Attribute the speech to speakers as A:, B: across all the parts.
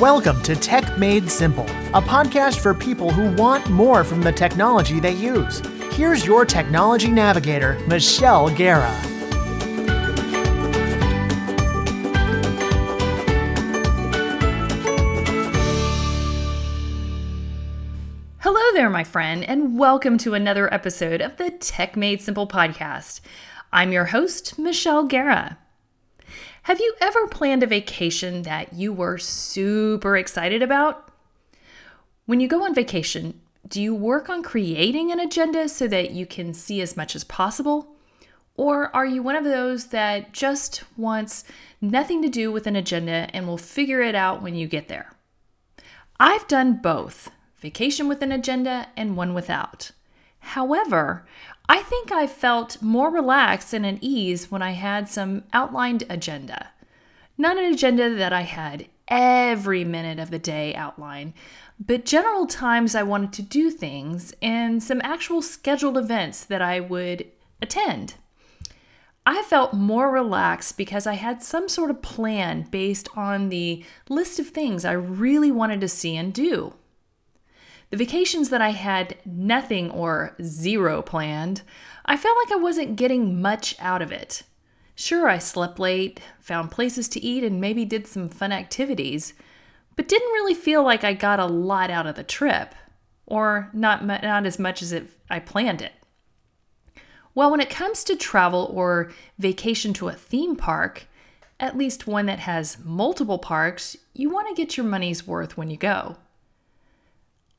A: Welcome to Tech Made Simple, a podcast for people who want more from the technology they use. Here's your technology navigator, Michelle Guerra.
B: Hello there, my friend, and welcome to another episode of the Tech Made Simple podcast. I'm your host, Michelle Guerra. Have you ever planned a vacation that you were super excited about? When you go on vacation, do you work on creating an agenda so that you can see as much as possible? Or are you one of those that just wants nothing to do with an agenda and will figure it out when you get there? I've done both vacation with an agenda and one without. However, I think I felt more relaxed and at ease when I had some outlined agenda. Not an agenda that I had every minute of the day outlined, but general times I wanted to do things and some actual scheduled events that I would attend. I felt more relaxed because I had some sort of plan based on the list of things I really wanted to see and do. The vacations that I had nothing or zero planned, I felt like I wasn't getting much out of it. Sure, I slept late, found places to eat, and maybe did some fun activities, but didn't really feel like I got a lot out of the trip, or not, not as much as it, I planned it. Well, when it comes to travel or vacation to a theme park, at least one that has multiple parks, you want to get your money's worth when you go.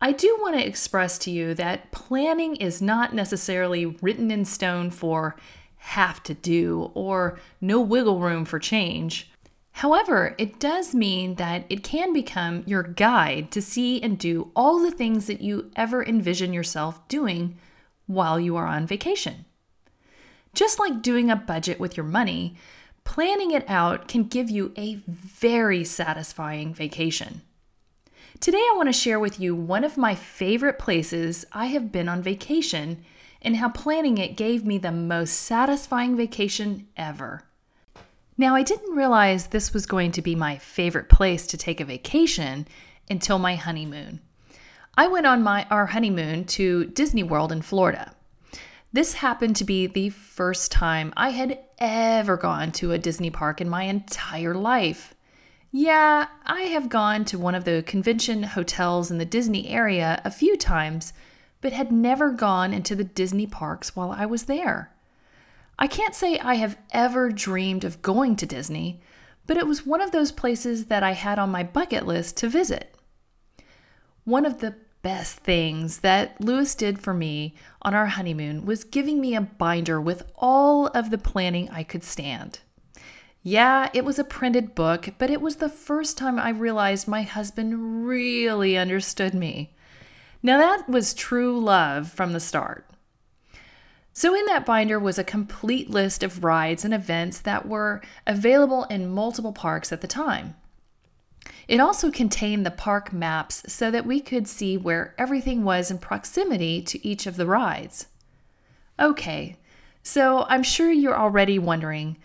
B: I do want to express to you that planning is not necessarily written in stone for have to do or no wiggle room for change. However, it does mean that it can become your guide to see and do all the things that you ever envision yourself doing while you are on vacation. Just like doing a budget with your money, planning it out can give you a very satisfying vacation. Today, I want to share with you one of my favorite places I have been on vacation and how planning it gave me the most satisfying vacation ever. Now, I didn't realize this was going to be my favorite place to take a vacation until my honeymoon. I went on my our honeymoon to Disney World in Florida. This happened to be the first time I had ever gone to a Disney park in my entire life. Yeah, I have gone to one of the convention hotels in the Disney area a few times, but had never gone into the Disney parks while I was there. I can't say I have ever dreamed of going to Disney, but it was one of those places that I had on my bucket list to visit. One of the best things that Lewis did for me on our honeymoon was giving me a binder with all of the planning I could stand. Yeah, it was a printed book, but it was the first time I realized my husband really understood me. Now, that was true love from the start. So, in that binder was a complete list of rides and events that were available in multiple parks at the time. It also contained the park maps so that we could see where everything was in proximity to each of the rides. Okay, so I'm sure you're already wondering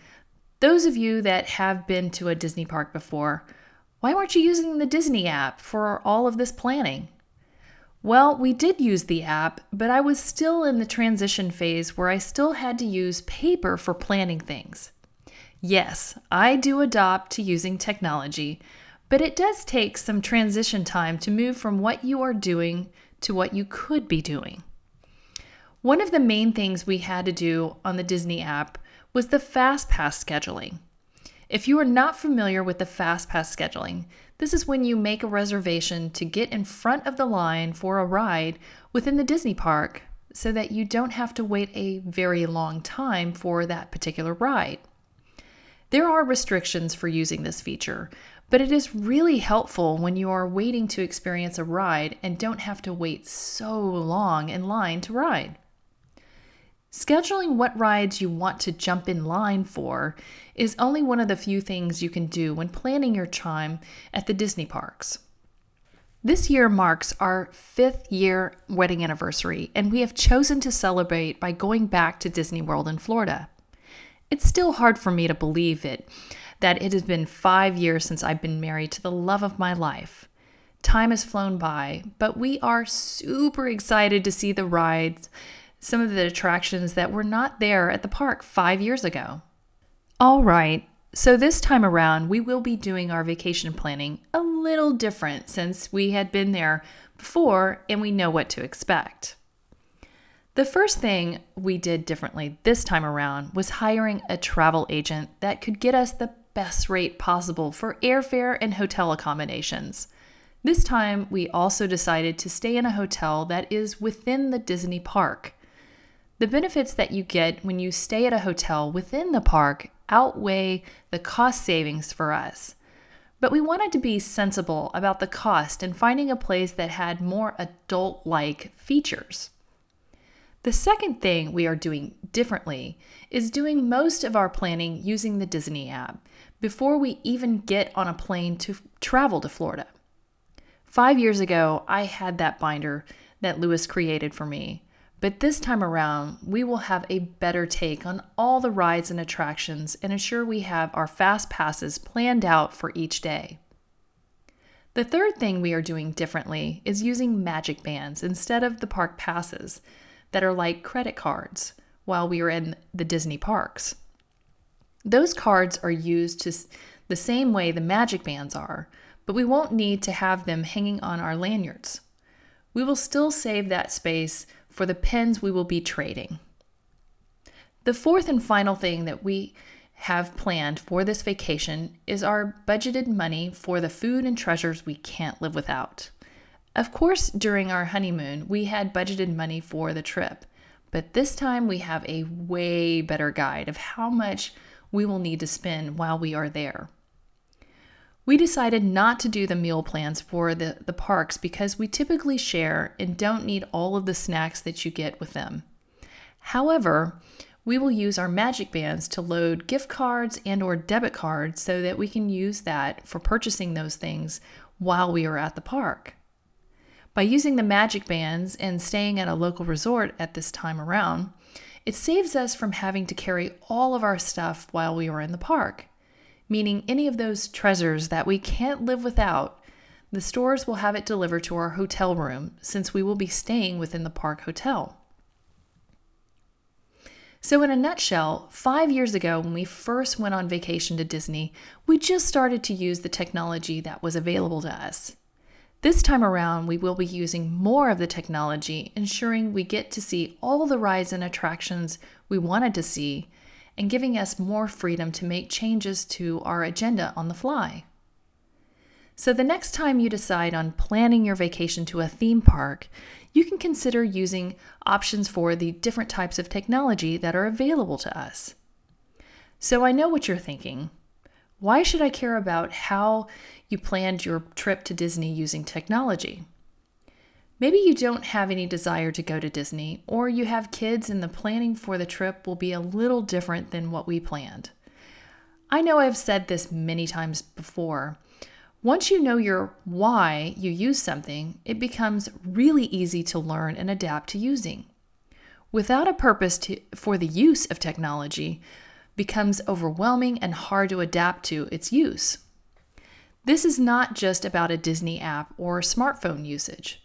B: those of you that have been to a Disney park before, why weren't you using the Disney app for all of this planning? Well, we did use the app, but I was still in the transition phase where I still had to use paper for planning things. Yes, I do adopt to using technology, but it does take some transition time to move from what you are doing to what you could be doing. One of the main things we had to do on the Disney app was the FastPass scheduling. If you are not familiar with the FastPass scheduling, this is when you make a reservation to get in front of the line for a ride within the Disney park so that you don't have to wait a very long time for that particular ride. There are restrictions for using this feature, but it is really helpful when you are waiting to experience a ride and don't have to wait so long in line to ride. Scheduling what rides you want to jump in line for is only one of the few things you can do when planning your time at the Disney parks. This year marks our fifth year wedding anniversary, and we have chosen to celebrate by going back to Disney World in Florida. It's still hard for me to believe it that it has been five years since I've been married to the love of my life. Time has flown by, but we are super excited to see the rides, some of the attractions that were not there at the park five years ago. All right, so this time around, we will be doing our vacation planning a little different since we had been there before and we know what to expect. The first thing we did differently this time around was hiring a travel agent that could get us the best rate possible for airfare and hotel accommodations. This time, we also decided to stay in a hotel that is within the Disney park. The benefits that you get when you stay at a hotel within the park outweigh the cost savings for us. But we wanted to be sensible about the cost and finding a place that had more adult like features. The second thing we are doing differently is doing most of our planning using the Disney app before we even get on a plane to travel to Florida. Five years ago, I had that binder that Lewis created for me, but this time around, we will have a better take on all the rides and attractions and ensure we have our fast passes planned out for each day. The third thing we are doing differently is using magic bands instead of the park passes that are like credit cards while we are in the Disney parks. Those cards are used to the same way the magic bands are, but we won't need to have them hanging on our lanyards. We will still save that space for the pens we will be trading. The fourth and final thing that we have planned for this vacation is our budgeted money for the food and treasures we can't live without. Of course, during our honeymoon, we had budgeted money for the trip, but this time we have a way better guide of how much we will need to spend while we are there. We decided not to do the meal plans for the, the parks because we typically share and don't need all of the snacks that you get with them. However, we will use our magic bands to load gift cards and or debit cards so that we can use that for purchasing those things while we are at the park. By using the magic bands and staying at a local resort at this time around, it saves us from having to carry all of our stuff while we are in the park, meaning any of those treasures that we can't live without. The stores will have it delivered to our hotel room since we will be staying within the park hotel. So, in a nutshell, five years ago, when we first went on vacation to Disney, we just started to use the technology that was available to us. This time around, we will be using more of the technology, ensuring we get to see all the rides and attractions we wanted to see, and giving us more freedom to make changes to our agenda on the fly. So, the next time you decide on planning your vacation to a theme park, you can consider using options for the different types of technology that are available to us. So, I know what you're thinking. Why should I care about how you planned your trip to Disney using technology? Maybe you don't have any desire to go to Disney, or you have kids and the planning for the trip will be a little different than what we planned. I know I've said this many times before. Once you know your why you use something, it becomes really easy to learn and adapt to using. Without a purpose to, for the use of technology, becomes overwhelming and hard to adapt to its use. This is not just about a Disney app or smartphone usage.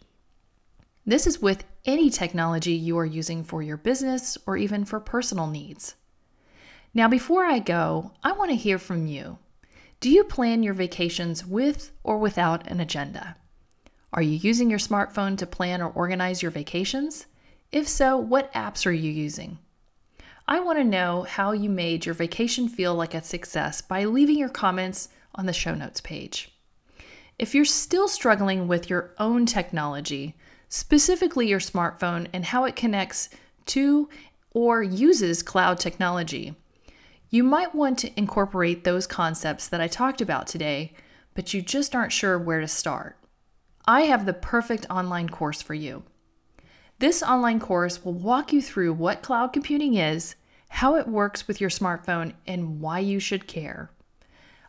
B: This is with any technology you are using for your business or even for personal needs. Now, before I go, I want to hear from you. Do you plan your vacations with or without an agenda? Are you using your smartphone to plan or organize your vacations? If so, what apps are you using? I want to know how you made your vacation feel like a success by leaving your comments on the show notes page. If you're still struggling with your own technology, specifically your smartphone and how it connects to or uses cloud technology, you might want to incorporate those concepts that I talked about today, but you just aren't sure where to start. I have the perfect online course for you. This online course will walk you through what cloud computing is, how it works with your smartphone, and why you should care.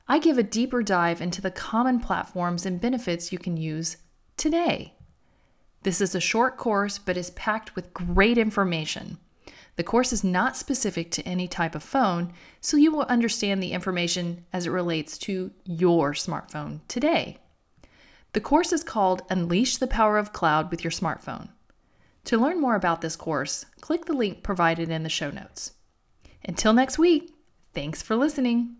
B: I give a deeper dive into the common platforms and benefits you can use today. This is a short course, but is packed with great information. The course is not specific to any type of phone, so you will understand the information as it relates to your smartphone today. The course is called Unleash the Power of Cloud with Your Smartphone. To learn more about this course, click the link provided in the show notes. Until next week, thanks for listening.